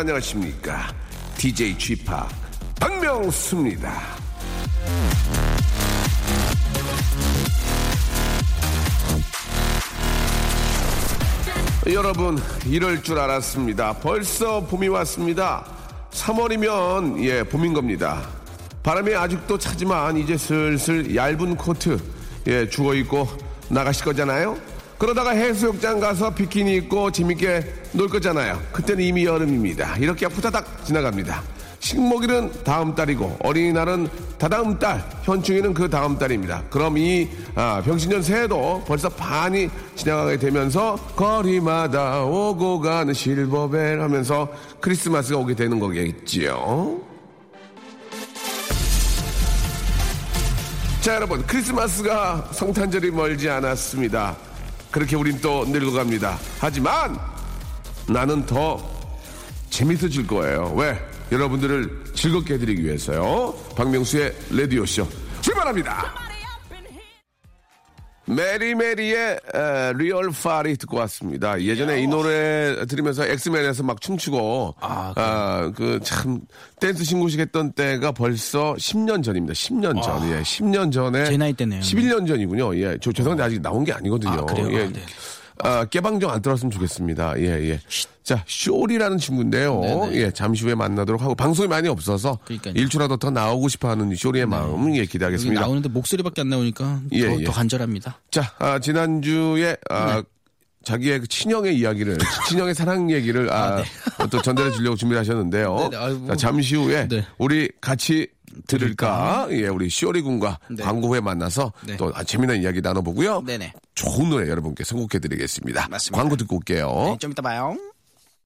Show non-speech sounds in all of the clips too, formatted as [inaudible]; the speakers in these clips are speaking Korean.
안녕하십니까? DJ Chip 박명수입니다. 여러분 이럴 줄 알았습니다. 벌써 봄이 왔습니다. 3월이면 예 봄인 겁니다. 바람이 아직도 차지만 이제 슬슬 얇은 코트 예 죽어 입고 나가실 거잖아요. 그러다가 해수욕장 가서 비키니 입고 재밌게 놀 거잖아요. 그때는 이미 여름입니다. 이렇게 후다닥 지나갑니다. 식목일은 다음 달이고 어린이날은 다다음 달, 현충일은 그 다음 달입니다. 그럼 이 아, 병신년 새해도 벌써 반이 지나가게 되면서 거리마다 오고 가는 실버벨 하면서 크리스마스가 오게 되는 거겠지요. 자 여러분 크리스마스가 성탄절이 멀지 않았습니다. 그렇게 우린 또 늙어갑니다. 하지만 나는 더 재밌어질 거예요. 왜? 여러분들을 즐겁게 해드리기 위해서요. 박명수의 라디오쇼 출발합니다. 메리메리의 에, Real Party 듣고 왔습니다. 예전에 이 노래 들으면서 엑스맨에서 막 춤추고 아, 그참 댄스 신고식 했던 때가 벌써 10년 전입니다. 10년 전. 예. 10년 전에 제 나이 때네요. 11년 전이군요. 예. 저 죄송한데 아직 나온 게 아니거든요. 아, 그래요? 예. 아, 네. 아, 깨방정 안 들었으면 좋겠습니다. 예, 예. 자, 쇼리라는 친구인데요. 네네. 예, 잠시 후에 만나도록 하고, 방송이 많이 없어서, 그러니까요. 일주라도 더 나오고 싶어 하는 쇼리의 마음, 예, 기대하겠습니다. 나오는데 목소리밖에 안 나오니까 예, 더, 예. 더 간절합니다. 자, 아, 지난주에, 아, 자기의 그 친형의 이야기를, [laughs] 친형의 사랑 얘기를, 아, 또 전달해 주려고 준비를 하셨는데요. 네네, [laughs] 아이고. 자, 잠시 후에, 네. 우리 같이 들을까? 예, 우리 쇼리 군과 네. 광고 후에 만나서 네. 또 아, 재미난 이야기 나눠보고요. 네네. 좋은 노래 여러분께 선곡해 드리겠습니다. 맞습니다. 광고 듣고 올게요. 네, 좀 이따 봐요.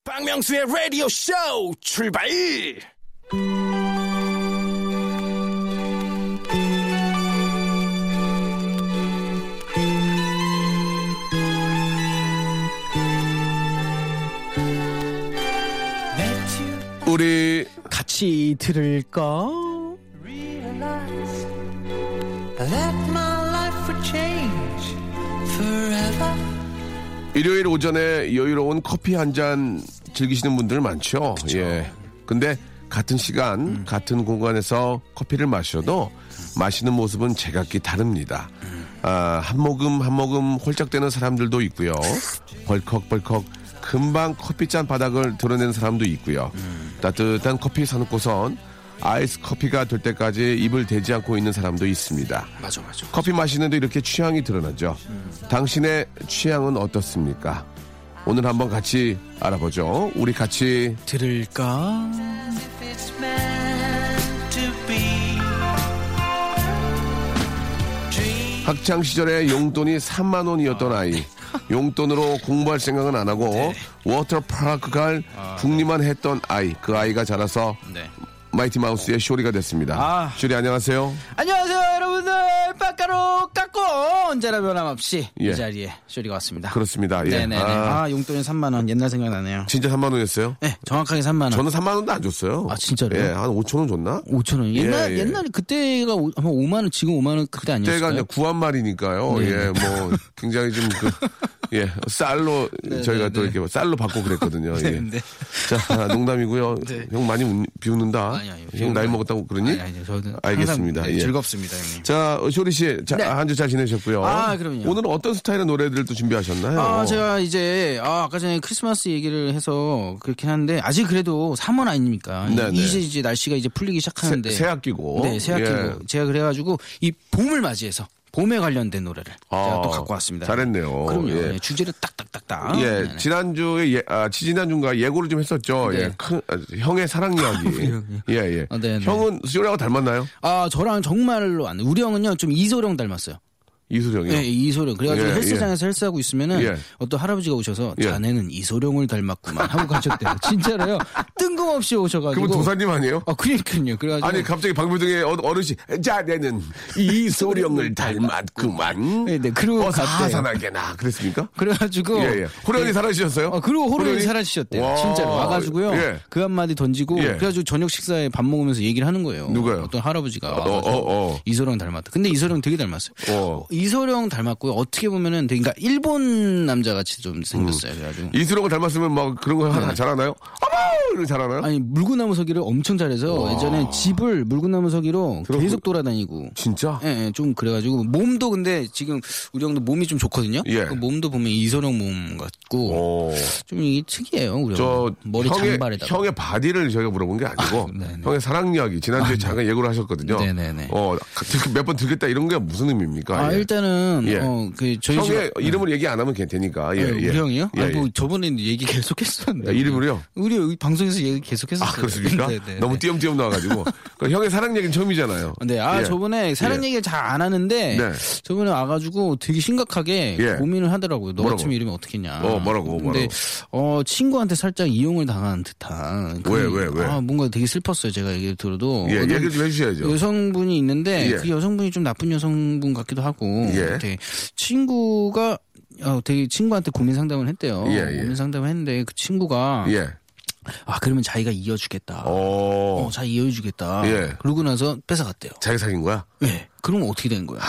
박명수의 라디오 쇼 출발! 우리 같이 들을까? 일요일 오전에 여유로운 커피 한 잔 즐기시는 분들 많죠. 예. 근데 같은 시간, 음. 같은 공간에서 커피를 마셔도 마시는 모습은 제각기 다릅니다. 아, 한 모금 한 모금 홀짝대는 사람들도 있고요. 벌컥벌컥 금방 커피잔 바닥을 드러내는 사람도 있고요. 음. 따뜻한 커피 사놓고선 아이스 커피가 될 때까지 입을 대지 않고 있는 사람도 있습니다. 맞아, 맞아. 커피 마시는데 이렇게 취향이 드러나죠. 당신의 취향은 어떻습니까? 오늘 한번 같이 알아보죠. 우리 같이 들을까? 학창 시절에 용돈이 3만 원이었던 아이. 용돈으로 공부할 생각은 안 하고 워터파크 갈 궁리만 했던 아이. 그 아이가 자라서 네. 마이티 마우스의 쇼리가 됐습니다. 아. 쇼리 안녕하세요. 안녕하세요, 여러분들. 빠까로 깎고 언제나 변함없이 예. 이 자리에 쇼리가 왔습니다. 그렇습니다. 예. 네네네. 아, 아, 용돈이 3만 원 옛날 생각나네요. 진짜 3만 원이었어요? 네, 정확하게 3만 원. 저는 3만 원도 안 줬어요. 아, 진짜로요? 예, 한 5천 원 줬나? 5천 원. 옛날 예, 예. 옛날에 그때가 오- 아마 5만 원, 지금 5만 원 그때 때가 아니었을까요? 이제 구한 말이니까요. 네. 예, 뭐 굉장히 좀그 [laughs] 예, 쌀로 저희가 또 이렇게 쌀로 받고 그랬거든요. [laughs] 예. 네. 자, 농담이고요. [laughs] 네. 형 많이 운- 비웃는다. 아니, 아니, 형 나이 먹었다고 그러니? 아니, 아니, 저는 알겠습니다. 네, 예. 즐겁습니다, 형님. 자, 어, 쇼리 씨, 자, 네. 한주 잘 지내셨고요. 아, 그럼요. 오늘은 어떤 스타일의 노래들을 또 준비하셨나요? 아, 제가 이제, 아, 아까 전에 크리스마스 얘기를 해서 그렇긴 한데, 아직 그래도 3월 아닙니까? 이제 이제 날씨가 이제 풀리기 시작하는데. 새, 새 학기고. 네, 새 학기고. 예. 제가 그래가지고, 이 봄을 맞이해서, 봄에 관련된 노래를 제가 아, 또 갖고 왔습니다. 잘했네요. 그럼요. 예. 네, 주제를 딱딱딱딱. 예, 네네. 지난주에, 예, 아, 지지난주인가 예고를 좀 했었죠. 네. 예, 큰, 아, 형의 사랑 이야기. [laughs] 예, 예. 아, 네, 네. 형은 쇼리하고 닮았나요? 아, 저랑 정말로 안 돼. 우리 형은요, 좀 이소룡 닮았어요. 이수정이요? 네, 이소룡. 그래가지고 예, 헬스장에서 헬스하고 있으면은 예. 어떤 할아버지가 오셔서 예. 자네는 이소룡을 닮았구만 하고 가셨대요. [laughs] 진짜로요. 뜬금없이 오셔가지고. 그러면 도사님 아니에요? 아, 그러니까요. 그래가지고. 아니 갑자기 방배동에 어- 어르신 자네는 이소령을 닮았구만. [laughs] 네, 네, 갔대요. 어사사나게나 그랬습니까? 그래가지고. 예, 예. 호련이 예. 살아주셨어요? 어, 그리고 호련이 호련이? 사라지셨대요. 와. 진짜로. 와가지고요. 예. 그 한마디 던지고. 예. 그래가지고 저녁 식사에 밥 먹으면서 얘기를 하는 거예요. 누가요? 어떤 할아버지가. 어, 와가지고 어, 어. 이소룡 닮았다. 근데 이소룡 되게 닮았어요. 어. 이소룡 닮았고요. 어떻게 보면은 되게, 그러니까 일본 남자 같이 좀 생겼어요. 음. 그래가지고. 이수령을 닮았으면 막 그런 거 하나 잘하나요? 어머! 이런 거 잘하나요? 아니 물구나무 서기를 엄청 잘해서 예전에 집을 물구나무 서기로 그렇군. 계속 돌아다니고 진짜? 예, 예, 좀 그래가지고 몸도 근데 지금 우리 형도 몸이 좀 좋거든요. 예. 그 몸도 보면 이소룡 몸 같고 오. 좀 이게 특이해요. 우리 저 형. 머리 형의, 장발에다가. 형의 body를 저희가 물어본 게 아니고 아, 네네. 형의 사랑 이야기 지난주에 잠깐 예고를 하셨거든요. 네네네. 어, 몇 번 들겠다 이런 게 무슨 의미입니까? 아 예. 일단 은 예. 어 그 저희 형의 집 이름을 얘기 안 하면 되니까. 예, 예, 예. 우리 형이요? 예, 아, 뭐 예. 저번에 얘기 계속했었는데. 야, 이름을요? 우리 방송에서 얘기 계속했었어요. 아, 그렇습니까? 네, 네, 너무 네. 띄엄띄엄 나와가지고. 그 형의 사랑 얘기는 처음이잖아요. 네, 아 예. 저번에 사랑 예. 얘기를 잘안 하는데 네. 저번에 와가지고 되게 심각하게 예. 고민을 하더라고요. 너 뭐라고? 같으면 이러면 어떻겠냐. 어, 뭐라고, 근데 뭐라고? 어 친구한테 살짝 이용을 당한 듯한. 그- 왜, 왜, 왜? 아 뭔가 되게 슬펐어요. 제가 얘기 들어도. 예, 얘기를 좀 해주셔야죠. 여성분이 있는데 예. 그 여성분이 좀 나쁜 여성분 같기도 하고. 예. 되게 친구가 어, 되게 친구한테 고민 상담을 했대요. 예, 예. 고민 상담을 했는데 그 친구가 예. 아 그러면 자기가 이어주겠다. 어. 어, 자기 이어주겠다. 예. 그러고 나서 뺏어갔대요. 자기 사귄 거야? 네. 그럼 어떻게 된 거야?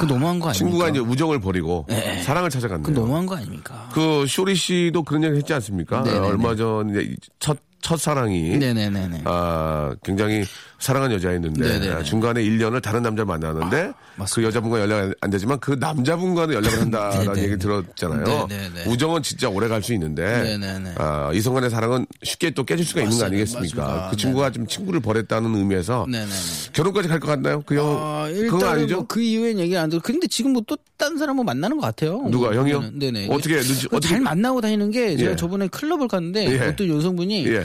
그 너무한 거 아닙니까? 친구가 이제 우정을 버리고 예. 사랑을 그 찾아갔네요. 너무한 거 아닙니까? 그 쇼리 씨도 그런 얘기 했지 않습니까? 네네네. 얼마 전 이제 첫, 첫 사랑이 네네네네. 아, 굉장히 사랑한 여자였는데 네네네. 아, 중간에 1년을 다른 남자를 만났는데 맞습니다. 그 여자분과 연락이 안 되지만 그 남자분과는 연락을 [laughs] 한다라는 네네네. 얘기를 들었잖아요. 네네네. 우정은 진짜 오래 갈 수 있는데 네네네. 아, 이성 간의 사랑은 쉽게 또 깨질 수가 있는 거 맞습니다. 아니겠습니까? 맞습니다. 그 친구가 좀 친구를 버렸다는 의미에서 네네네. 결혼까지 갈 것 같나요? 그 형, 아, 그건 일단은 아니죠? 뭐 그 이후엔 얘기 안 들어. 근데 지금 뭐 또 다른 사람 뭐 만나는 것 같아요. 누가, 뭐 형이요? 네네. 어떻게, 눈치- 그 어떻게- 잘 만나고 다니는 게 제가 예. 저번에 클럽을 갔는데 예. 어떤 여성분이 예.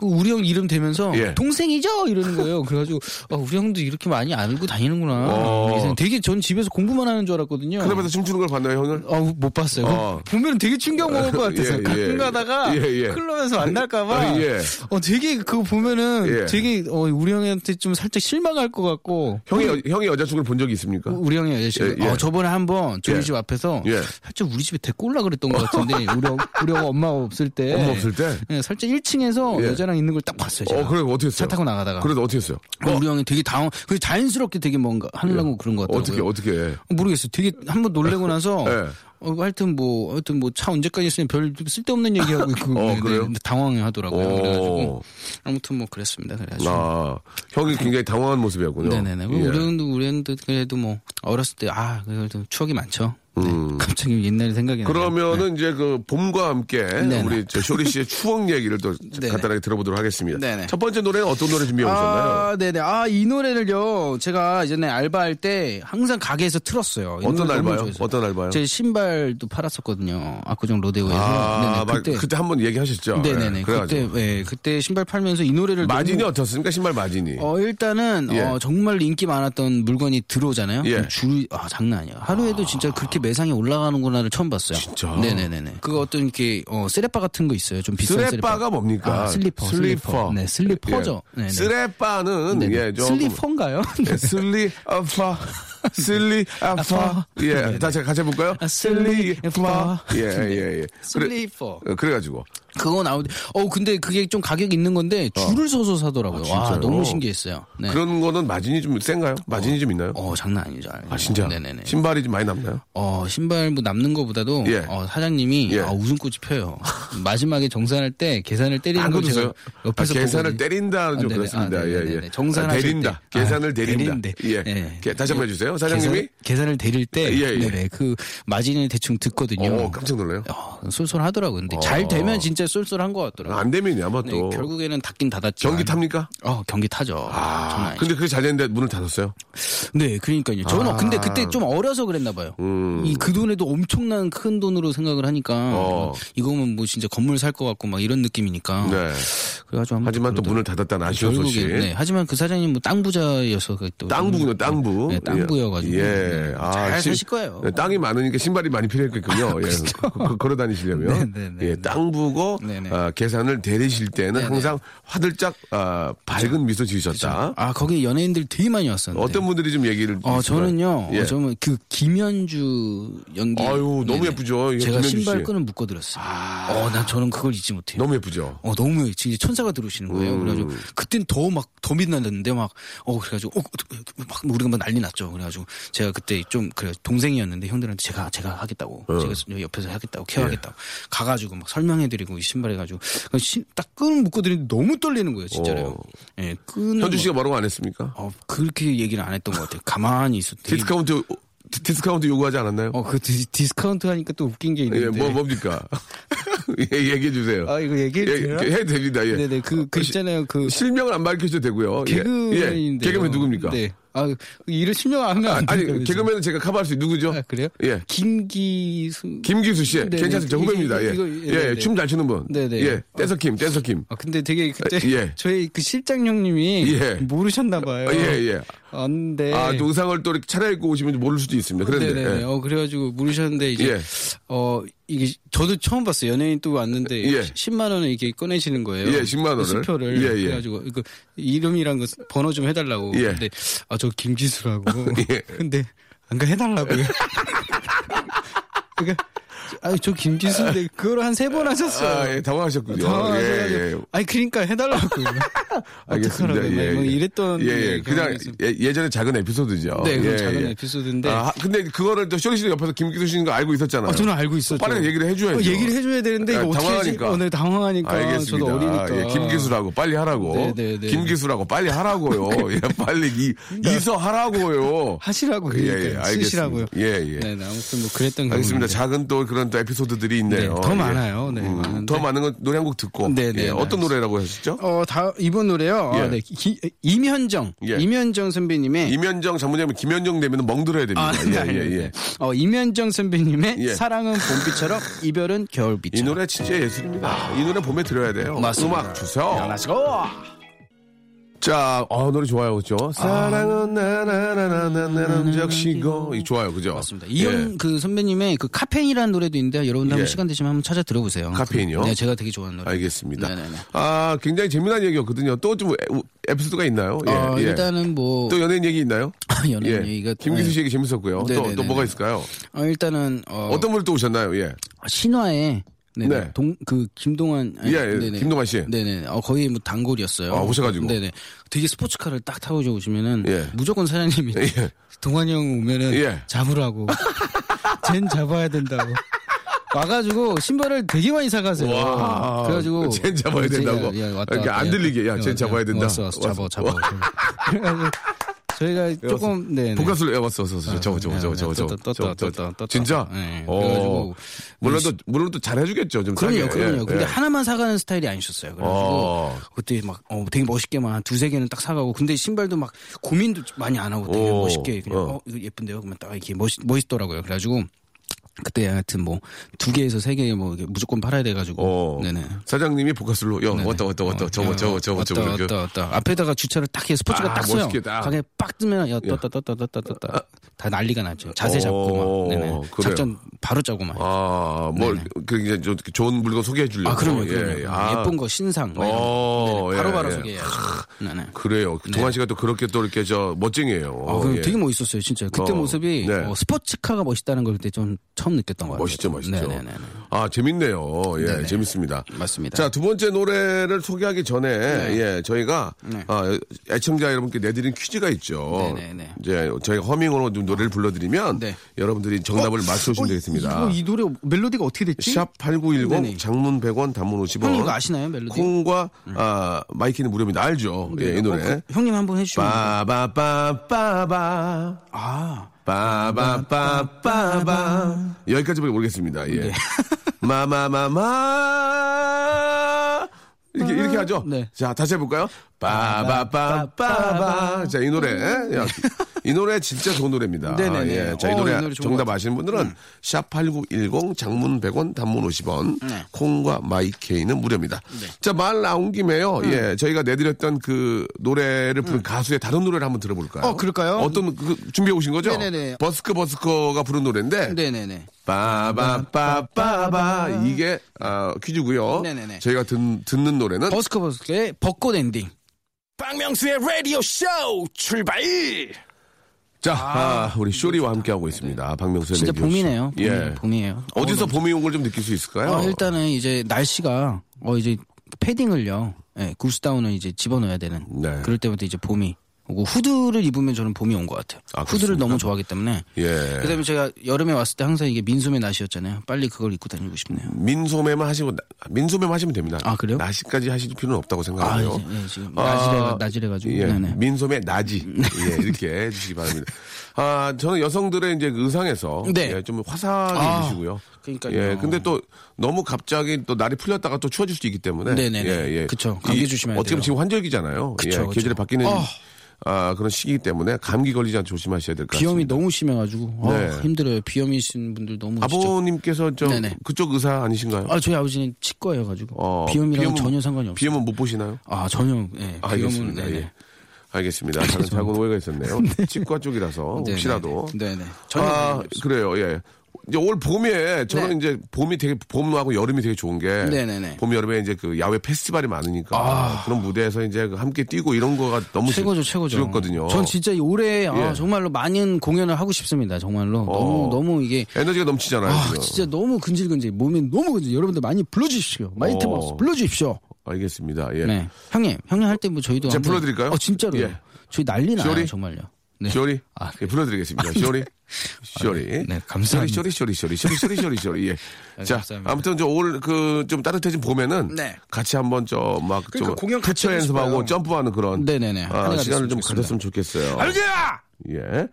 그 우리 형 이름 대면서 예. 동생이죠 이러는 거예요. 그래가지고 아, 우리 형도 이렇게 많이 알고 다니는구나. 어. 되게 전 집에서 공부만 하는 줄 알았거든요. 클럽에서 춤추는 걸 봤나요, 형을? 어, 못 봤어요. 어. 보면 되게 충격 먹을 것 [laughs] 같아서 예, 가끔 예. 가다가 예, 예. 클럽에서 만날까봐 아, 예. 어 되게 그거 보면은 예. 되게 어, 우리 형한테 좀 살짝 실망할 것 같고 형이, 여- 형이 여자친구를 본 적이 있습니까? 우리 형이 여자친구 예, 예. 어, 저번에 한번 저희 예. 집 앞에서 예. 살짝 우리 집에 데리고 올라 그랬던 것 같은데 우리, 형- 우리 형 엄마가 없을 때 엄마 없을 때? 예, 살짝 1층에서 예. 여자 랑 있는 걸 딱 봤어요. 제가. 어, 그래, 어떻게 했어요? 차 타고 나가다가. 그래도 어떻게 했어요? 어, 우리 형이 되게 당황, 그 자연스럽게 되게 뭔가 하려고 그런 것 같더라고요. 어떻게, 어떻게 해? 모르겠어요. 되게 한번 놀래고 나서 예. 어, 하여튼 뭐 하여튼 뭐 차 언제까지 있으면 별 쓸데없는 얘기하고 있고 어, 네, 그래요? 네, 당황하더라고요. 오. 그래가지고 아무튼 뭐 그랬습니다. 그래가지고 아, 형이 굉장히 당황한 모습이었군요. 네네네. 예. 우리 형도 우리 형도 그래도 뭐 어렸을 때 아 그래도 추억이 많죠. 네, 음. [laughs] 갑자기 옛날 생각이 나요. 그러면은 이제 그 봄과 함께 네네. 우리 저 쇼리 씨의 [laughs] 추억 얘기를 또. 간단하게 들어보도록 하겠습니다. 네네. 첫 번째 노래는 어떤 노래 준비해 오셨나요? 아, 네네. 아, 이 노래를요, 제가 예전에 알바할 때 항상 가게에서 틀었어요. 이 어떤 알바요? 어떤 알바요? 제 신발 도 팔았었거든요. 압구정 로데오에서. 아, 네네. 막 그때. 그때, 한번 얘기하셨죠. 네네네. 예, 그때. 예, 그때 신발 팔면서 이 노래를. 마진이 너무- 어떻습니까? 신발 마진이. 어, 일단은, 예. 어, 정말 인기 많았던 물건이 들어오잖아요. 예. 줄, 아, 장난 아니야. 하루에도 진짜 그렇게 매상이 올라가는구나를 처음 봤어요. 진짜? 네네네네. 그거 어떤 이렇게, 어, 쓰레빠 같은 거 있어요. 좀 비싼 쓰레빠. 쓰레빠가 뭡니까? 아, 슬리퍼. 슬리퍼. 네, 슬리퍼죠. 예. 네네. 쓰레빠는 네네. 예, 좀 슬리퍼인가요? 예, 슬리퍼. [laughs] 슬리퍼. 예. 다 제가 같이 해볼까요? 아, 슬 리퍼. 예, 예, 예. 그래, 슬리퍼. 어, 그래가지고. 그거 나오는데 어 근데 그게 좀 가격이 있는 건데 줄을 서서 사더라고요. 아, 와? 너무 신기했어요. 네. 그런 거는 마진이 좀 센가요? 마진이 좀 있나요? 어 장난 아니죠. 아 진짜? 네네네. 신발이 좀 많이 남나요? 어 신발 뭐 남는 거보다도 예. 어, 사장님이 예. 아, 웃음꽃이 펴요. 마지막에 정산할 때 계산을 때리는 아, 걸 그것도 제가 있어요? 옆에서 아, 계산을. 때린다는 좀 아, 네네. 그렇습니다. 아, 예. 예. 정산하실 아, 대린다. 때. 계산을 아. 대린대. 예. 예. 게- 다시 한번 해주세요. 사장님이 계산, 계산을 대릴 때 예, 예. 네네. 그 마진을 대충 듣거든요. 어, 깜짝 놀라요. 어, 쏠쏠하더라고요. 근데 잘 되면 진짜 쏠쏠한 것 같더라고요. 안 되면이 아마 네, 또 결국에는 닫긴 닫았죠. 경기 탑니까? 어, 경기 타죠. 아. 근데 그게 잘 됐는데 문을 닫았어요. 네, 그러니까요. 저는 아. 근데 그때 좀 어려서 그랬나 봐요. 음. 이 그 돈에도 엄청난 큰 돈으로 생각을 하니까 어. 이거면 뭐 진짜 건물 살 것 같고 막 이런 느낌이니까. 네. 그래가지고 하지만 또. 문을 닫았다는 아쉬운 결국에, 소식. 네. 하지만 그 사장님 뭐 땅 부자여서 그또 땅부군요, 땅부. 네, 땅부여가지고. 예. 네, 아, 잘 시- 사실 거예요. 네, 땅이 많으니까 신발이 많이 필요했겠군요. [laughs] 예. 그, 그, 걸어 다니시려면. 네, 네, 네, 예, 땅부고, 네, 네. 아, 계산을 대리실 때는 네, 네. 항상 화들짝, 아, 밝은 미소 지으셨다. 아 거기 연예인들 되게 많이 왔었는데. 어떤 분들이 좀 얘기를. 어 있을까요? 저는요. 예. 어, 저는 그 김현주 연기. 아유, 너무 네네. 예쁘죠. 제가 김현주 신발 씨. 끈을 묶어드렸어요. 어, 난 저는 그걸 잊지 못해요. 너무 예쁘죠. 어, 너무 진짜 천사가 들어오시는 거예요. 음. 그래가지고 그땐 더 막 더 빛났는데 막 어 그래가지고 어, 막 우리가 막 난리 났죠. 그래가지고 제가 그때 좀 그래 동생이었는데 형들한테 제가 제가 하겠다고 어. 제가 옆에서 하겠다고 예. care하겠다고 가가지고 막 설명해드리고 이 신발 해가지고 딱 끈 묶어드리는데 너무 떨리는 거예요, 진짜로요. 어. 예, 끈 현주 씨가 뭐라고 안 했습니까? 어 그렇게 얘기를 안 했던 것 같아요. 가만히 있었대. 디스카운트, 디스카운트 요구하지 않았나요? 어 그 디스카운트 하니까 또 웃긴 게 예, 있는데. 뭐, 뭡니까? [laughs] 예, 얘기해 주세요. 아 이거 얘기해도 예, 돼요? 해도 됩니다. 예. 네네 그 그 있잖아요 그 실명을 안 밝혀도 되고요. 예. 개그맨인데. 예. 개그맨 누굽니까? 네. 아, 이를 실명 안 하면 안 아니, 개그맨은 제가 커버할 수 있는 누구죠? 아, 그래요? 예. 김기수. 김기수 씨. 네네. 괜찮습니다. 후배입니다. 예. 이거- 예, 예. 춤 잘 추는 분. 네네. 예. 댄서킴, 댄서킴. 아, 근데 되게 그때 예. 저희 그 실장 형님이 예. 모르셨나 봐요. 아, 예, 예. 아, 근데. 아, 또 의상을 또 이렇게 차려입고 오시면 모를 수도 있습니다. 그런데. 네네네. 예. 어, 그래가지고 모르셨는데 이제. 예. 어, 이게 저도 처음 봤어요. 연예인 또 왔는데. 예. 10만 원을 이렇게 꺼내시는 거예요. 예, 10만 원을. 수표를. 예, 예. 그래가지고 이거 이름이랑 그 번호 좀 해달라고. 예. 근데 아, 저 김지수라고. [laughs] 예. 근데 안가 해달라고요. [laughs] 그러니까 아니 저 김지수인데 그걸 한 세 번 하셨어요. 아, 예, 당황하셨군요. 당황하셔가지고 예, 예. 아니 그러니까 해달라고요. [laughs] 알겠습니다. 예, 뭐 예. 이랬던 예, 예. 네, 그냥. 예, 예전에 작은 에피소드죠. 네, 그건 예, 작은 예. 에피소드인데. 아, 근데 그거를 또 쇼리 씨는 옆에서 김기수 씨인 거 알고 있었잖아요. 아, 저는 알고 있었죠. 빠르게 얘기를 해줘야죠. 어, 얘기를 해줘야 되는데 이거 아, 어떻게 당황하니까. 하지? 어, 네, 당황하니까. 알겠습니다. 저도 어리니까. 예, 김기수라고 빨리 하라고. 네, 네, 네. 김기수라고 빨리 하라고요. [laughs] 예, 빨리 이, 이서 하라고요. 하시라고 예, 그러니까 예, 알겠습니다. 쓰시라고요. 예, 예. 네, 네, 아무튼 뭐 그랬던 알겠습니다. 경험입니다. 작은 또 그런 또 에피소드들이 있네요. 네, 더 예. 많아요. 네, 많은데. 더 많은 건 노래 한 곡 듣고. 네, 네, 예, 네, 어떤 노래라고 하셨죠? 어, 다 이번 노래요. 예. 아, 네. 기- 이면정. 예. 이면정 선배님의 이면정 장문장님 김현정 되면 멍들어야 됩니다. 아, 예, 예, 예. 어, 임현정 선배님의 예. 사랑은 봄비처럼 이별은 이 겨울비처럼. 노래 진짜 예술입니다. 이 노래 봄에 들어야 돼요. 맞습니다. 음악 주세요. Let's go! 자, 어, 노래 좋아요, 그죠? 사랑은 나나나나나나 적시고. 이 좋아요, 그죠? 맞습니다. 예. 이현 그 선배님의 그 카페인이라는 노래도 있는데 여러분들 한번 예. 시간 되시면 한번 찾아 들어보세요. 카페인이요? 네, 제가 되게 좋아하는 노래. 알겠습니다. 네네네. 아, 굉장히 재미난 얘기였거든요. 또 좀 에피소드가 있나요? 예, 어, 예. 일단은 뭐 또 연예인 얘기 있나요? [laughs] 연예인 예. 얘기가 김기수 씨 얘기 재밌었고요. 또. 또 뭐가 있을까요? 어, 일단은 어, 어떤 분이 또 오셨나요? 예. 신화에 네네. 네. 동, 그, 김동완. 아니, 예, 예. 네네. 김동완 씨. 네네. 어, 거의 뭐 단골이었어요. 아, 오셔가지고. 네네. 되게 스포츠카를 딱 타고 오시면은. 예. 무조건 사장님이. 예. 동환이 형 오면은. 예. 잡으라고. [laughs] 쟨 잡아야 된다고. 와가지고 신발을 되게 많이 사가세요. 와. 그래가지고. 쟨 잡아야 된다고? 예, 왔다, 이렇게 왔다. 안 들리게. 야, 쟨 잡아야 된다. 왔어, 왔어. 잡아, 왔어. 잡아. [laughs] 그래가지고 저희가 조금, 네. 예, 왔어, 왔어, 왔어. 저거, 저거, 저거, 저거, 저거. 떴다, 저거, 떴다, 저거. 떴다. 진짜? 네. 어. 그래가지고 물론 또, 물론 또 잘해주겠죠. 좀 그럼요. 그럼요. 예, 근데 예. 하나만 사가는 스타일이 아니셨어요. 그래가지고 어. 그때 막 어, 되게 멋있게만 한 두세 개는 딱 사가고 근데 신발도 막 고민도 많이 안 하고 되게 오. 멋있게 그냥 어. 어. 이거 예쁜데요. 그러면 딱 이렇게 멋있 멋있더라고요. 그래가지고 그때 하여튼 뭐 두 개에서 세 개 뭐 무조건 팔아야 돼가지고 어. 네네. 사장님이 복가술로, 야, 네네. 왔다, 왔다, 왔다. 어, 저거, 야, 저거, 저거, 왔다, 저거. 왔다, 왔다. 앞에다가 주차를 딱해 스포츠가 아, 딱 서요. 가게 빡 뜨면 야 떴다 떴다 떴다 떴다. 다 난리가 났죠. 자세 잡고 오, 막. 네네. 그래요. 작전 바로 짜고 막. 아, 뭐, 네네. 그, 이제, 저, 좋은 물건 소개해 주려고. 아, 그럼요, 예, 그럼요. 예. 아, 예쁜 거 신상. 뭐 이런 거. 어, 네네. 바로 바로 예, 예. 소개해야죠. 네네. 그래요. 동환 씨가 또 그렇게 또 이렇게 저, 멋쟁이에요. 아, 그럼 예. 되게 멋있었어요, 진짜. 그때 어, 모습이 네. 어, 스포츠카가 멋있다는 걸 그때 좀 처음 느꼈던 것 같아요. 멋있죠, 멋있죠. 네네네. 아, 재밌네요. 예, 네네. 재밌습니다. 맞습니다. 자, 두 번째 노래를 소개하기 전에, 예, 저희가, 네. 아, 애청자 여러분께 내드린 퀴즈가 있죠. 네네네. 이제 저희가 허밍으로 좀 노래를 불러드리면, 네. 여러분들이 정답을 맞춰주시면 되겠습니다. 이거 이 노래 멜로디가 어떻게 됐지? 샵8910 네네. 장문 100원 단문 50원. 형님 이거 아시나요, 멜로디? 콩과 아, 마이케이는 무료입니다. 알죠? 예, 이 노래. 어, 그, 형님 한번 해주시면. 빠바빠빠바. 아, 빠바빠빠바. 여기까지밖에 모르겠습니다. 예. 네. [laughs] 마마마마. 이렇게, 이렇게 하죠? 네. 자, 다시 해볼까요? 빠바빠빠바. 자, 이 노래. 야, 이 노래 진짜 좋은 노래입니다. 네네네. 예. 자, 이 어, 노래, 이 노래 정답 것 아시는 분들은 샵8910 장문 100원 단문 50원. 네. 콩과 마이케이는 무료입니다. 자, 말 나온 김에요. 예. 저희가 내드렸던 그 노래를 부른 가수의 다른 노래를 한번 들어볼까요? 어, 그럴까요? 어떤, 그, 준비해 오신 거죠? 네네네. 버스커 버스커가 부른 노래인데. 네네네. 빠바빠빠바 이게 아, 퀴즈고요. 네네네. 저희가 듣, 듣는 노래는 버스커 버스커의 벚꽃 엔딩. 박명수의 라디오 쇼 출발! 자, 아, 우리 쇼리와 함께 하고 있습니다. 박명수의 진짜. 봄이네요. 봄이, 예. 봄이에요. 어디서 어, 봄이 온 걸 좀 느낄 수 있을까요? 어, 일단은 이제 날씨가 어 이제 패딩을요. 예, 구스다운을 이제 집어넣어야 되는. 네. 그럴 때부터 이제 봄이 후드를 입으면 저는 봄이 온 것 같아요. 아, 후드를? 너무 좋아하기 때문에. 예. 그다음에 제가 여름에 왔을 때 항상 이게 민소매 날씨였잖아요. 빨리 그걸 입고 다니고 싶네요. 민소매만 하시고 나- 민소매만 하시면 됩니다. 아, 그래요? 나시까지 하실 필요는 없다고 아, 생각하고요. 이제, 예, 지금 나지래가 나지래 가지고. 예, 네네. 민소매 나지 [laughs] 예, 이렇게 해주시기 바랍니다. 아 저는 여성들의 이제 그 의상에서 네. 예, 좀 화사하게 아, 입으시고요. 그러니까요. 예, 근데 또 너무 갑자기 또 날이 풀렸다가 또 추워질 수 있기 때문에 네네네. 예, 예. 그쵸. 감기 이- 조심해야 어떻게 보면 돼요. 지금 환절기잖아요. 그쵸, 예, 그쵸. 계절이 바뀌는 아. 아, 그런 시기이기 때문에 감기 걸리지 않게 조심하셔야 될 것 같습니다. 비염이 너무 심해가지고 아, 네. 힘들어요. 비염이신 분들 너무. 아버님께서 저 네네. 그쪽 의사 아니신가요? 아 저희 아버지는 치과여가지고 어, 비염이랑 비염은- 전혀 상관이 없어요. 비염은 못 보시나요? 아 전혀 예. 비염은 알겠습니다. 네네. 예. 알겠습니다. 다른 작은 오해가 있었네요. [laughs] 치과 쪽이라서 네네. [laughs] 혹시라도. 네네. 전혀 아. 그래요. 예. 이제 올 봄에 저는 네. 이제 봄이 되게 봄하고 여름이 되게 좋은 게 네네네. 봄 여름에 이제 그 야외 페스티벌이 많으니까 아. 그런 무대에서 이제 그 함께 뛰고 이런 거가 너무 최고죠, 즐- 최고죠. 즐겁거든요. 전 진짜 이 올해 아, 예. 정말로 많은 공연을 하고 싶습니다. 정말로 어. 너무 너무 이게 에너지가 넘치잖아요. 아. 진짜 너무 근질근질 몸이 너무 근질. 여러분들 많이 불러주십시오. 마이티 어. 불러주십시오. 알겠습니다. 예. 네, 형님, 형님 할 때 뭐 저희도 제가 불러드릴까요? 어 진짜로. 예. 요 저희 난리 나요? 정말요. 네. 쇼리? 아, 예, 불러드리겠습니다. 쇼리? 쇼리. 네, 감사합니다. 쇼리, 쇼리, 쇼리, 쇼리, 쇼리, 쇼리, 쇼리. 예. 네, 자, 감사합니다. 아무튼 저올그 좀 따뜻해진 봄에는 네. 같이 한번 저막 그러니까 좀 공연 같이 연습하고 싶어요. 점프하는 그런 네네네. 아, 시간을 좀 가졌으면 좋겠어요. 알지야! 예.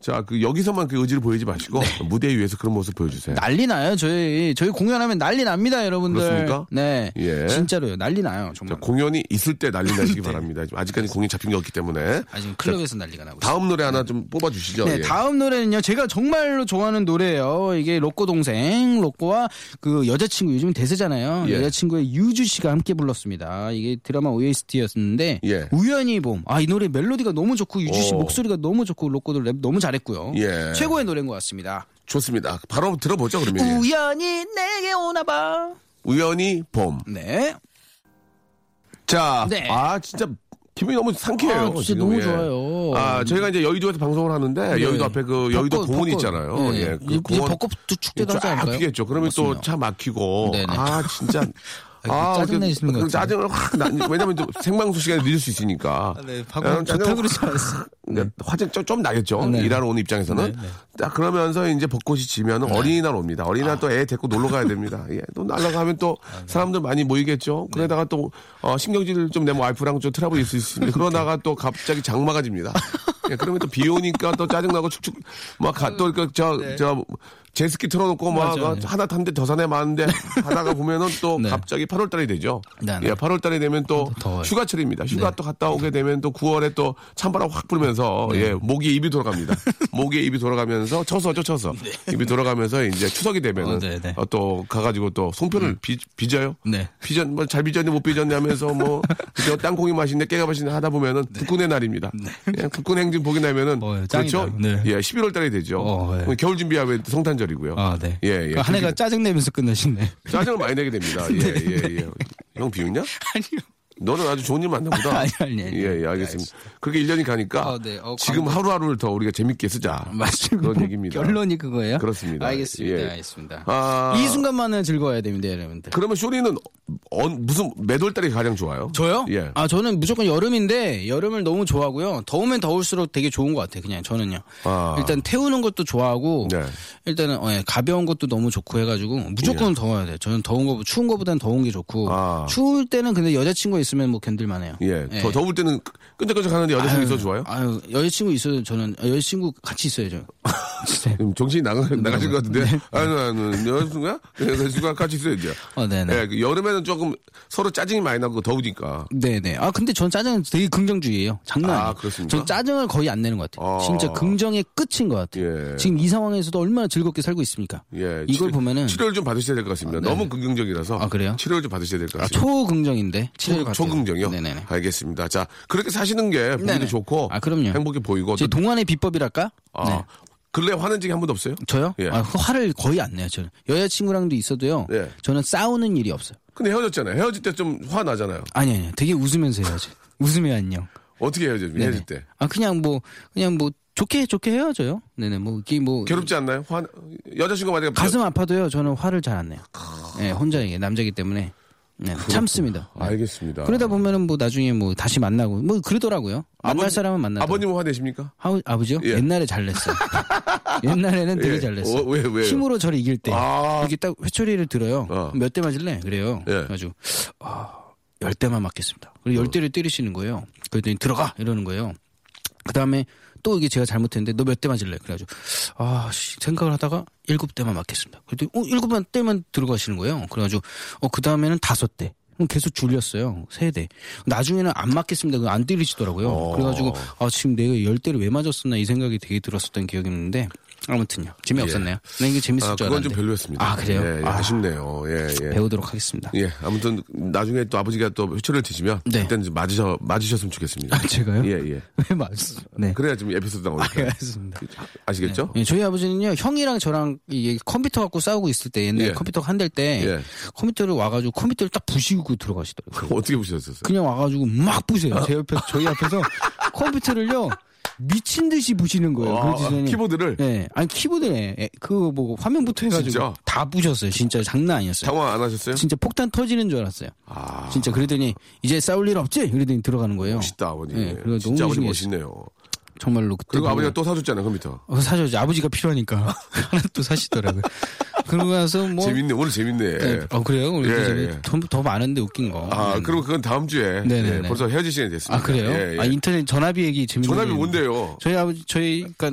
자, 그 여기서만 그 의지를 보이지 마시고 무대 위에서 그런 모습 보여주세요. 난리 나요. 저희 저희 공연하면 난리 납니다, 여러분들. 그렇습니까? 네. 예. 진짜로요. 난리 나요, 정말. 자, 공연이 있을 때 난리 [laughs] 나시기 바랍니다. 지금 아직까지 공연 잡힌 게 없기 때문에. 아직 클럽에서 난리가 나고 있어요. 다음 노래 하나 좀 뽑아 주시죠. 네, 예. 다음 노래는요. 제가 정말로 좋아하는 노래예요. 이게 로꼬 동생, 로꼬와 그 여자친구 요즘 대세잖아요. 예. 여자친구의 유주 씨가 함께 불렀습니다. 이게 드라마 OST였는데 예. 우연히 봄. 아, 이 노래 멜로디가 너무 좋고 유주 씨 오. 목소리가 너무 좋고 로꼬도 랩 너무 잘했고요. 예. 최고의 노래인 것 같습니다. 좋습니다. 바로 들어보죠, 그러면. 예. 우연히 내게 오나 봐. 우연히 봄. 네. 자, 네. 아 진짜 기분이 너무 상쾌해요. 아, 진짜 너무 예. 좋아요. 아 저희가 이제 여의도에서 방송을 하는데 네. 여의도 앞에 그 여의도 벚꽃, 공원이 벚꽃. 있잖아요. 네. 예, 이제 벚꽃 축제도 하지 쫙 않을까요? 피겠죠. 그러면 또. 차 막히고 네네. 아 진짜. [laughs] 아, 짜증 그- 내시는 것 그. 짜증을 확 나, 왜냐면 또 생방송 시간이 늦을 수 있으니까. 네, 아, 방금 짜증을 좋다고 그러지 확- 않았어요. 네, 화장 좀, 좀 나겠죠. 네. 일하러 오는 입장에서는. 딱 그러면서 이제 벚꽃이 지면 네. 은 어린이날 옵니다. 어린이날 또애 데리고 놀러 가야 됩니다. 예, 또 날라가면 또 아, 네. 사람들 많이 모이겠죠. 그러다가 또 어, 신경질 좀 내면 와이프랑 좀 트러블이 있을 수 있습니다. 그러다가 또 갑자기 장마가 집니다. 예, 그러면 또 비 오니까 또 짜증나고 축축 막 가, 또, 그, 저, 네. 저, 제스키 틀어놓고 막 맞아요. 어, 하나 탄데 더 사네 많은데 [laughs] 하다가 보면은 또 네. 갑자기 8월 달이 되죠. 네, 네. 예, 8월 달이 되면 또 더워요. 휴가철입니다. 휴가 네. 또 갔다 오게 되면 또 9월에 또 찬바람 확 불면서 예, 목이 입이 돌아갑니다. [laughs] 목에 입이 돌아가면서 쳐서죠 쳐서 입이 돌아가면서 이제 추석이 되면은 어, 네, 네. 어, 또 가가지고 또 송편을 비, 빚어요. 네. 빚었 뭐잘 빚었네 못 빚었네 하면서 뭐 [laughs] 그저 땅콩이 맛있네 깨가 맛있네 하다 보면은 국군의 날입니다. 예, 국군 행진 보게 되면 어. 그렇죠. 네. 예, 11월 달이 되죠. 어, 네. 겨울 준비하면 또 성탄절 이고요. 아, 네. 예, 예. 그러니까 한 해가 그렇게 짜증 내면서 끝나시네. 짜증을 많이 내게 됩니다. [laughs] 예, 예, 예. 형 비웃냐? [laughs] 아니요. 너는 아주 좋은 일 만나 보다. [laughs] 아니, 아니, 아니. 예, 예, 알겠습니다. 그렇게 1년이 가니까 아, 네. 어, 지금 광고- 하루하루를 더 우리가 재밌게 쓰자. [laughs] 맞습니다. 그런 얘기입니다. 결론이 그거예요? 그렇습니다. 알겠습니다. 예. 알겠습니다. 아. 이 순간만은 즐거워야 됩니다, 여러분들. 그러면 쇼리는 어, 무슨 몇 월달이 가장 좋아요? 저요? 예. 아, 저는 무조건 여름인데, 여름을 너무 좋아하고요. 더우면 더울수록 되게 좋은 것 같아요, 그냥 저는요. 아. 일단 태우는 것도 좋아하고, 네. 일단은, 어, 예, 가벼운 것도 너무 좋고 해가지고, 무조건 더워야 돼요. 저는 더운 거, 추운 거보단 더운 게 좋고, 예. 아. 추울 때는 근데 여자친구가 있으면 뭐 견딜만 해요. 예. 더 더울 때는 끈적끈적 하는데 여자친구 있어 좋아요? 아유, 여자친구 있어요, 저는. 아, 여자친구 같이 있어야죠. 진짜. [laughs] 지금 정신이 나가, [laughs] 네. 나가신 것 같은데? 아니, 아니, 여자친구야? 여자친구가 같이 있어야죠. 어, 네네. 예, 그 여름에는 조금 서로 짜증이 많이 나고 더우니까. 네네. 아, 근데 전 짜증은 되게 긍정주의예요. 장난 아, 아니에요. 그렇습니까? 전 짜증을 거의 안 내는 것 같아요. 아. 진짜 긍정의 끝인 것 같아요. 예. 지금 이 상황에서도 얼마나 즐겁게 살고 있습니까? 예. 이걸 치료- 보면은 치료를 좀 받으셔야 될 것 같습니다. 네. 너무 긍정적이라서. 아, 그래요? 치료를 좀 받으셔야 될것 아, 같습니다. 초긍정인데 치료를 초, 받 대요. 초긍정이요? 네네네. 알겠습니다. 자, 그렇게 사시는 게 보기도 네네. 좋고. 아, 그럼요. 행복해 보이고. 제 또- 동안의 비법이랄까? 아, 네. 근래 화낸 적이 한 번도 없어요? 저요? 예. 아, 그 화를 거의 안 내요. 저는 여자친구랑도 있어도요. 예. 저는 싸우는 일이 없어요. 근데 헤어졌잖아요. 헤어질 때 좀 화 나잖아요. 아니 아니. 되게 웃으면서 해야지. 웃으면 안녕. 어떻게 헤어져? 네네. 헤어질 때. 아 그냥 뭐 그냥 뭐 좋게 좋게 헤어져요. 네네. 뭐 이게 뭐 괴롭지 않나요? 화, 여자친구가 만약에. 가슴 아파도요. 저는 화를 잘 안 내요. 네, 혼자 이게 남자이기 때문에 네, 참습니다. 네. 알겠습니다. 그러다 보면은 뭐 나중에 뭐 다시 만나고 뭐 그러더라고요. 만날 아버지- 사람은 만나고. 아버님은 화내십니까? 아우, 아버지요? 예. 옛날에 잘 냈어요. [laughs] 옛날에는 되게 예. 잘 냈어요. 어, 왜, 왜요? 힘으로 저를 이길 때. 아. 이렇게 딱 회초리를 들어요. 어. 몇대 맞을래? 그래요. 예. 그래가지고, 아, 열 대만 맞겠습니다. 그리고 열 대를 때리시는 거예요. 그랬더니 들어가! 이러는 거예요. 그 다음에 또 이게 제가 잘못했는데 너 몇 대 맞을래? 그래가지고, 아, 씨, 생각을 하다가 일곱 대만 맞겠습니다. 그랬더니, 어, 일곱 대만 들어가시는 거예요. 그래가지고, 어, 그 다음에는 다섯 대. 계속 줄였어요. 세 대. 나중에는 안 맞겠습니다. 안 때리시더라고요. 어. 그래가지고, 아, 지금 내가 열 대를 왜 맞았었나 이 생각이 되게 들었었던 기억이 있는데, 아무튼요. 재미없었네요. 네, 이게 재밌을 아, 줄 그건 알았는데. 좀 별로였습니다. 아, 그래요? 예, 예, 아, 아쉽네요. 예, 예. 배우도록 하겠습니다. 예, 아무튼 나중에 또 아버지가 또 회초리를 드시면 네. 그때는 좀 맞으셔 맞으셨으면 좋겠습니다. 아, 제가요? 예, 예. [laughs] 왜 맞았어? 네. 그래야 좀 에피소드 아, 나오니까. 알겠습니다. 아시겠죠? 예, 저희 아버지는요, 형이랑 저랑 이게 컴퓨터 갖고 싸우고 있을 때, 옛날에 예. 컴퓨터가 한댈 때, 예. 컴퓨터를 와가지고 컴퓨터를 딱 부시고 들어가시더라고요. 어떻게 보셨었어요? 그냥 와가지고 막 부세요. 제 옆에, 저희 앞에서 [laughs] 컴퓨터를요, 미친 듯이 부시는 거예요. 아, 키보드를 네. 아니, 키보드에, 그거 뭐, 화면부터 해가지고. 진짜? 다 부셨어요. 진짜 장난 아니었어요. 당황 안 하셨어요? 진짜 폭탄 터지는 줄 알았어요. 아, 진짜 그러더니, 이제 싸울 일 없지? 그러더니 들어가는 거예요. 멋있다 아버님. 네, 진짜 아버님. 멋있네요. 정말로 그때. 그리고 아버지가 또 사줬잖아요 컴퓨터. 어, 사줘야지. 아버지가 필요하니까. [laughs] 하나 또 사시더라고요. 그러고 나서 뭐. 재밌네 오늘 재밌네. 네. 어, 그래요? 우리 예, 집에 예. 더, 더 많은데 웃긴 거. 아 네. 그리고 그건 다음 주에 네네네. 예, 벌써 헤어질 시간이 됐습니다. 아, 그래요? 예, 예. 아, 인터넷 전화비 얘기 재밌는 전화비. 뭔데요? 저희 아버지, 저희, 그니까,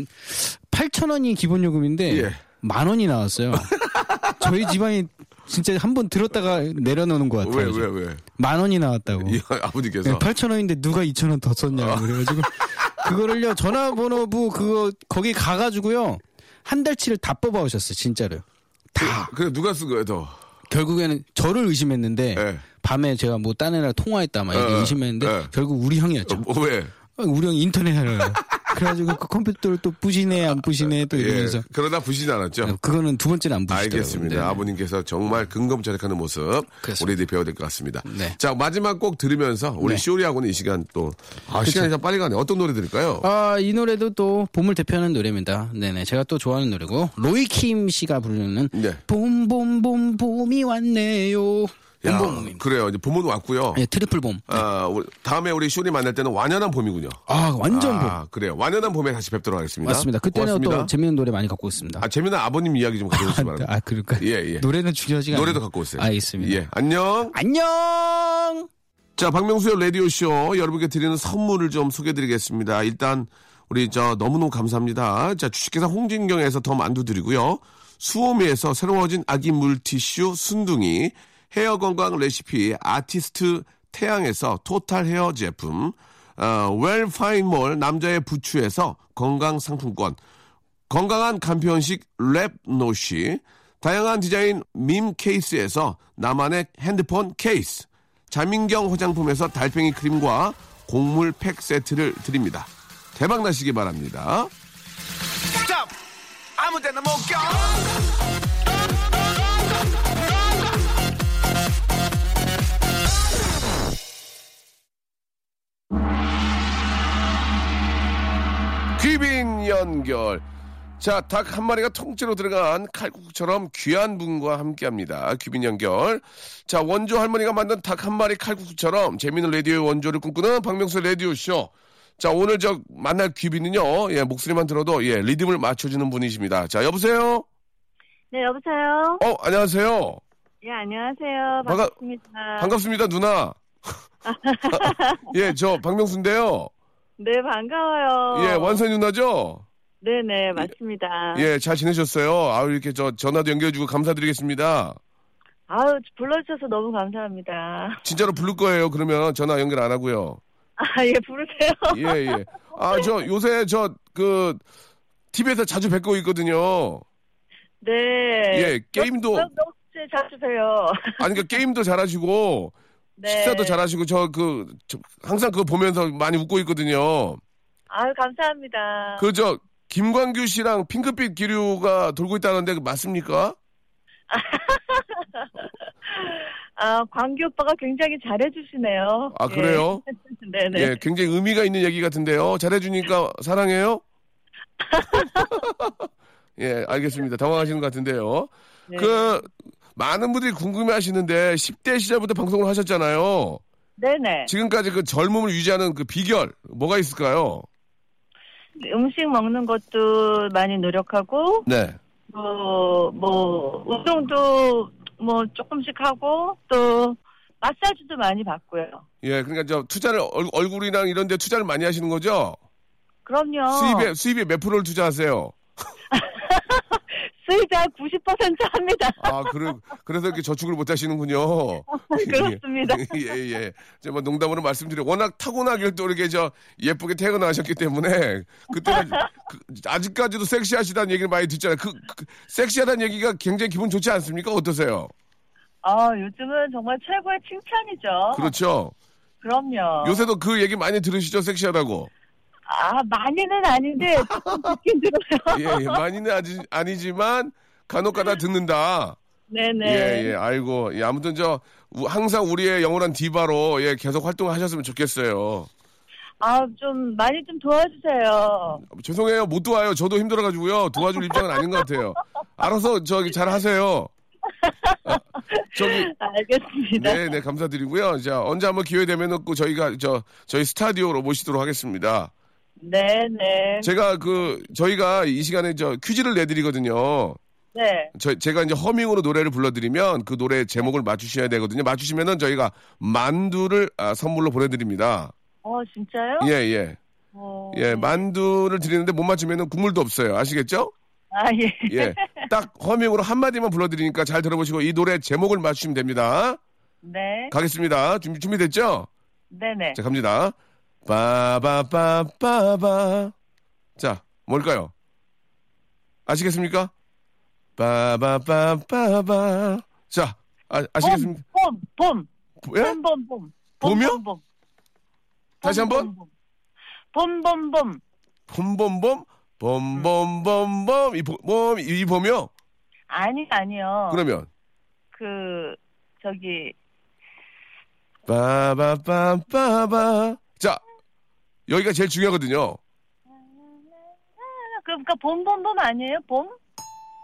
8,000원이 기본 요금인데, 예. 만 원이 나왔어요. [laughs] 저희 집안이 진짜 한 번 들었다가 내려놓는 것 같아요. 왜 왜 왜? 만 원이 나왔다고. 이 아버지께서 네, 8,000원인데 누가 2,000원 더 썼냐고. 그래가지고, [laughs] 그거를요, 전화번호부 그거, 거기 가가지고요, 한 달치를 다 뽑아오셨어요, 진짜로요. 다. 그 래 누가 쓴 거예요 더? 결국에는 저를 의심했는데, 예. 밤에 제가 뭐 딴 애랑 통화했다 막 이렇게 어, 의심했는데, 어. 결국 우리 형이었죠. 어, 왜? 아, 우리 형이 인터넷 하려고. [laughs] 그래가지고 그 컴퓨터를 또 부시네, 안 부시네, 또 예. 이러면서. 그러나 부시지 않았죠. 그거는 두 번째는 안 부시더라고요. 알겠습니다. 네. 아버님께서 정말 근검절약하는 모습 그렇습니다. 우리들이 배워야 될 것 같습니다. 네. 자 마지막 곡 들으면서 우리 네. 쇼리하고는 이 시간 또 아, 시간이 참 빨리 가네. 어떤 노래 들을까요? 아, 이 노래도 또 봄을 대표하는 노래입니다. 네네. 제가 또 좋아하는 노래고, 로이킴 씨가 부르는 네. 봄, 봄, 봄, 봄이 왔네요. 야, 봄, 봄입니다. 그래요. 이제 봄은 왔고요. 네, 트리플 봄. 아, 우리- 다음에 우리 쇼리 만날 때는 완연한 봄이군요. 아, 완전 봄. 아, 그래요. 완연한 봄에 다시 뵙도록 하겠습니다. 맞습니다. 그때는 고맙습니다. 또 재밌는 노래 많이 갖고 있습니다. 아, 재미난 아버님 이야기 좀 가져오시기 바랍니다. 아, 그럴까? 예, 예. 노래는 중요하지가 노래도. 갖고 오세요. 알겠습니다. 예. 안녕. 안녕! 자, 박명수의 라디오쇼 여러분께 드리는 선물을 좀 소개해드리겠습니다. 일단, 우리 저 너무너무 감사합니다. 자, 주식회사 홍진경에서 더 만두 드리고요. 수오미에서 새로워진 아기 물티슈 순둥이, 헤어 건강 레시피 아티스트 태양에서 토탈 헤어 제품, 어, 웰파인몰 남자의 부추에서 건강 상품권, 건강한 간편식 랩노쉬, 다양한 디자인 밈 케이스에서 나만의 핸드폰 케이스, 자민경 화장품에서 달팽이 크림과 곡물 팩 세트를 드립니다. 대박 나시기 바랍니다. 아무 데나 못 껴! 연결. 자, 닭 한 마리가 통째로 들어간 칼국수처럼 귀한 분과 함께 합니다. 귀빈 연결. 자, 원조 할머니가 만든 닭 한 마리 칼국수처럼 재미있는 라디오의 원조를 꿈꾸는 박명수 라디오쇼. 자, 오늘 저 만날 귀빈은요, 예, 목소리만 들어도 예, 리듬을 맞춰주는 분이십니다. 자, 여보세요? 네, 여보세요? 어, 안녕하세요. 예, 안녕하세요. 반갑습니다. 반갑습니다, 누나. [laughs] [laughs] 예, 저 박명수인데요. 네, 반가워요. 예, 원선 누나죠? 네네, 맞습니다. 예, 잘 지내셨어요? 아유, 이렇게 저 전화도 연결해주고 감사드리겠습니다. 아우, 불러주셔서 너무 감사합니다. 진짜로 부를 거예요. 그러면 전화 연결 안 하고요. 아, 예, 부르세요. 예, 예. 아, 저 요새 저 그 TV에서 자주 뵙고 있거든요. 네. 예, 게임도- 너무, 너무 자주 봬요. 아니 그러니까 게임도 잘하시고 네. 식사도 잘하시고 저그 항상 그거 보면서 많이 웃고 있거든요. 아유, 감사합니다. 그저 김광규 씨랑 핑크빛 기류가 돌고 있다는데 그 맞습니까? [laughs] 아, 광규 오빠가 굉장히 잘해주시네요. 아, 그래요? 예. [laughs] 네네. 예, 굉장히 의미가 있는 얘기 같은데요. 잘해주니까 사랑해요? [laughs] 예, 알겠습니다. 당황하시는 것 같은데요. 네. 그, 많은 분들이 궁금해 하시는데, 10대 시절부터 방송을 하셨잖아요. 네네. 지금까지 그 젊음을 유지하는 그 비결, 뭐가 있을까요? 음식 먹는 것도 많이 노력하고, 네. 뭐, 뭐, 운동도 뭐 조금씩 하고, 또, 마사지도 많이 받고요. 예, 그러니까 저 투자를, 얼, 얼굴이랑 이런 데 투자를 많이 하시는 거죠? 그럼요. 수입에, 수입에 몇 프로를 투자하세요? [laughs] 한90% 합니다. 아, 그래, 그래서 이렇게 저축을 못 하시는군요. [laughs] 그렇습니다. 예, 예. 제가 뭐 농담으로 말씀드려. 워낙 타고나길 또 이렇게 저 예쁘게 태어나셨기 때문에 그때는 그, 아직까지도 섹시하시다는 얘기를 많이 듣잖아요. 그, 그 섹시하다는 얘기가 굉장히 기분 좋지 않습니까? 어떠세요? 아, 요즘은 정말 최고의 칭찬이죠. 그렇죠. 그럼요. 요새도 그 얘기 많이 들으시죠? 섹시하다고. 아, 많이는 아닌데, 조금 듣긴 들어요. 예, 예. 많이는 아지, 아니지만 간혹 가다 듣는다. 네네. 예, 예. 아이고. 예, 아무튼 저 우- 항상 우리의 영원한 디바로 예, 계속 활동하셨으면 좋겠어요. 아, 좀, 많이 좀 도와주세요. 죄송해요. 못 도와요. 저도 힘들어가지고요. 도와줄 입장은 아닌 것 같아요. 알아서 저기 잘 하세요. 아, 저기, 알겠습니다. 네, 네, 감사드리고요. 자, 언제 한번 기회 되면 꼭 저희가 저, 저희 스타디오로 모시도록 하겠습니다. 네 네. 제가 그, 저희가 이 시간에 저 퀴즈를 내드리거든요. 네. 저, 제가 이제 허밍으로 노래를 불러드리면 그 노래 제목을 맞추셔야 되거든요. 맞추시면은 저희가 만두를 아, 선물로 보내드립니다. 어, 진짜요? 예, 예. 어... 예, 만두를 드리는데 못 맞추면은 국물도 없어요. 아시겠죠? 아, 예. 예. 딱 허밍으로 한마디만 불러드리니까 잘 들어보시고 이 노래 제목을 맞추시면 됩니다. 네. 가겠습니다. 준비, 준비됐죠? 네네. 자, 갑니다. 빠바빠빠바. 자, 뭘까요? 아시겠습니까? 빠바빠빠바. 자, 아, 아시겠습니까? 봄, 봄, 봄. 예? 봄, 봄, 봄. 봄이요? 봄, 봄. 다시 한 번? 봄, 봄, 봄. 봄 봄 봄, 봄 봄 봄 봄, 이 봄, 봄, 이 봄이요? 아니, 아니요. 그러면, 그, 저기, 빠바빠빠바. 자, 여기가 제일 중요하거든요. 그러니까 봄, 봄, 봄 아니에요? 봄?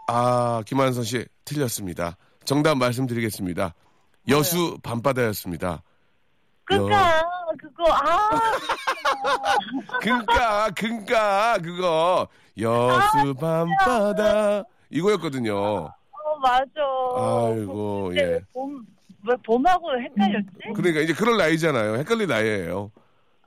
아, 김한선 씨, 틀렸습니다. 정답 말씀드리겠습니다. 여수 밤바다였습니다. 그니까, 그거, 아, 그니까, 그니까, 그거. 여수 밤바다. 이거였거든요. 어, 맞아. 아이고, 예. 왜 봄, 왜 봄하고 헷갈렸지? 그러니까 이제 그럴 나이잖아요. 헷갈릴 나이예요.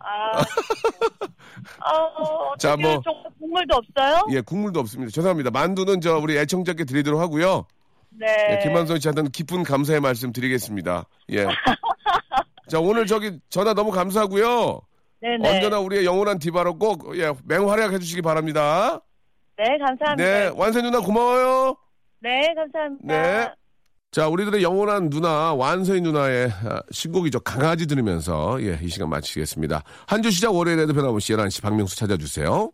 아, 어, 자, 자, 뭐. 뭐. 국물도 없어요? 예, 국물도 없습니다. 죄송합니다. 만두는 저 우리 애청자께 드리도록 하고요. 네. 예, 김한선 씨한테는 깊은 감사의 말씀 드리겠습니다. 예. [laughs] 자, 오늘 저기 전화 너무 감사하고요. 네네. 언제나 우리의 영원한 디바로 꼭 예, 맹활약해 주시기 바랍니다. 네, 감사합니다. 네, 완세 누나 고마워요. 네, 감사합니다. 네. 자, 우리들의 영원한 누나, 완서희 누나의 아, 신곡이죠. 강아지 들으면서, 예, 이 시간 마치겠습니다. 한 주 시작 월요일에도 변함없이 11시 박명수 찾아주세요.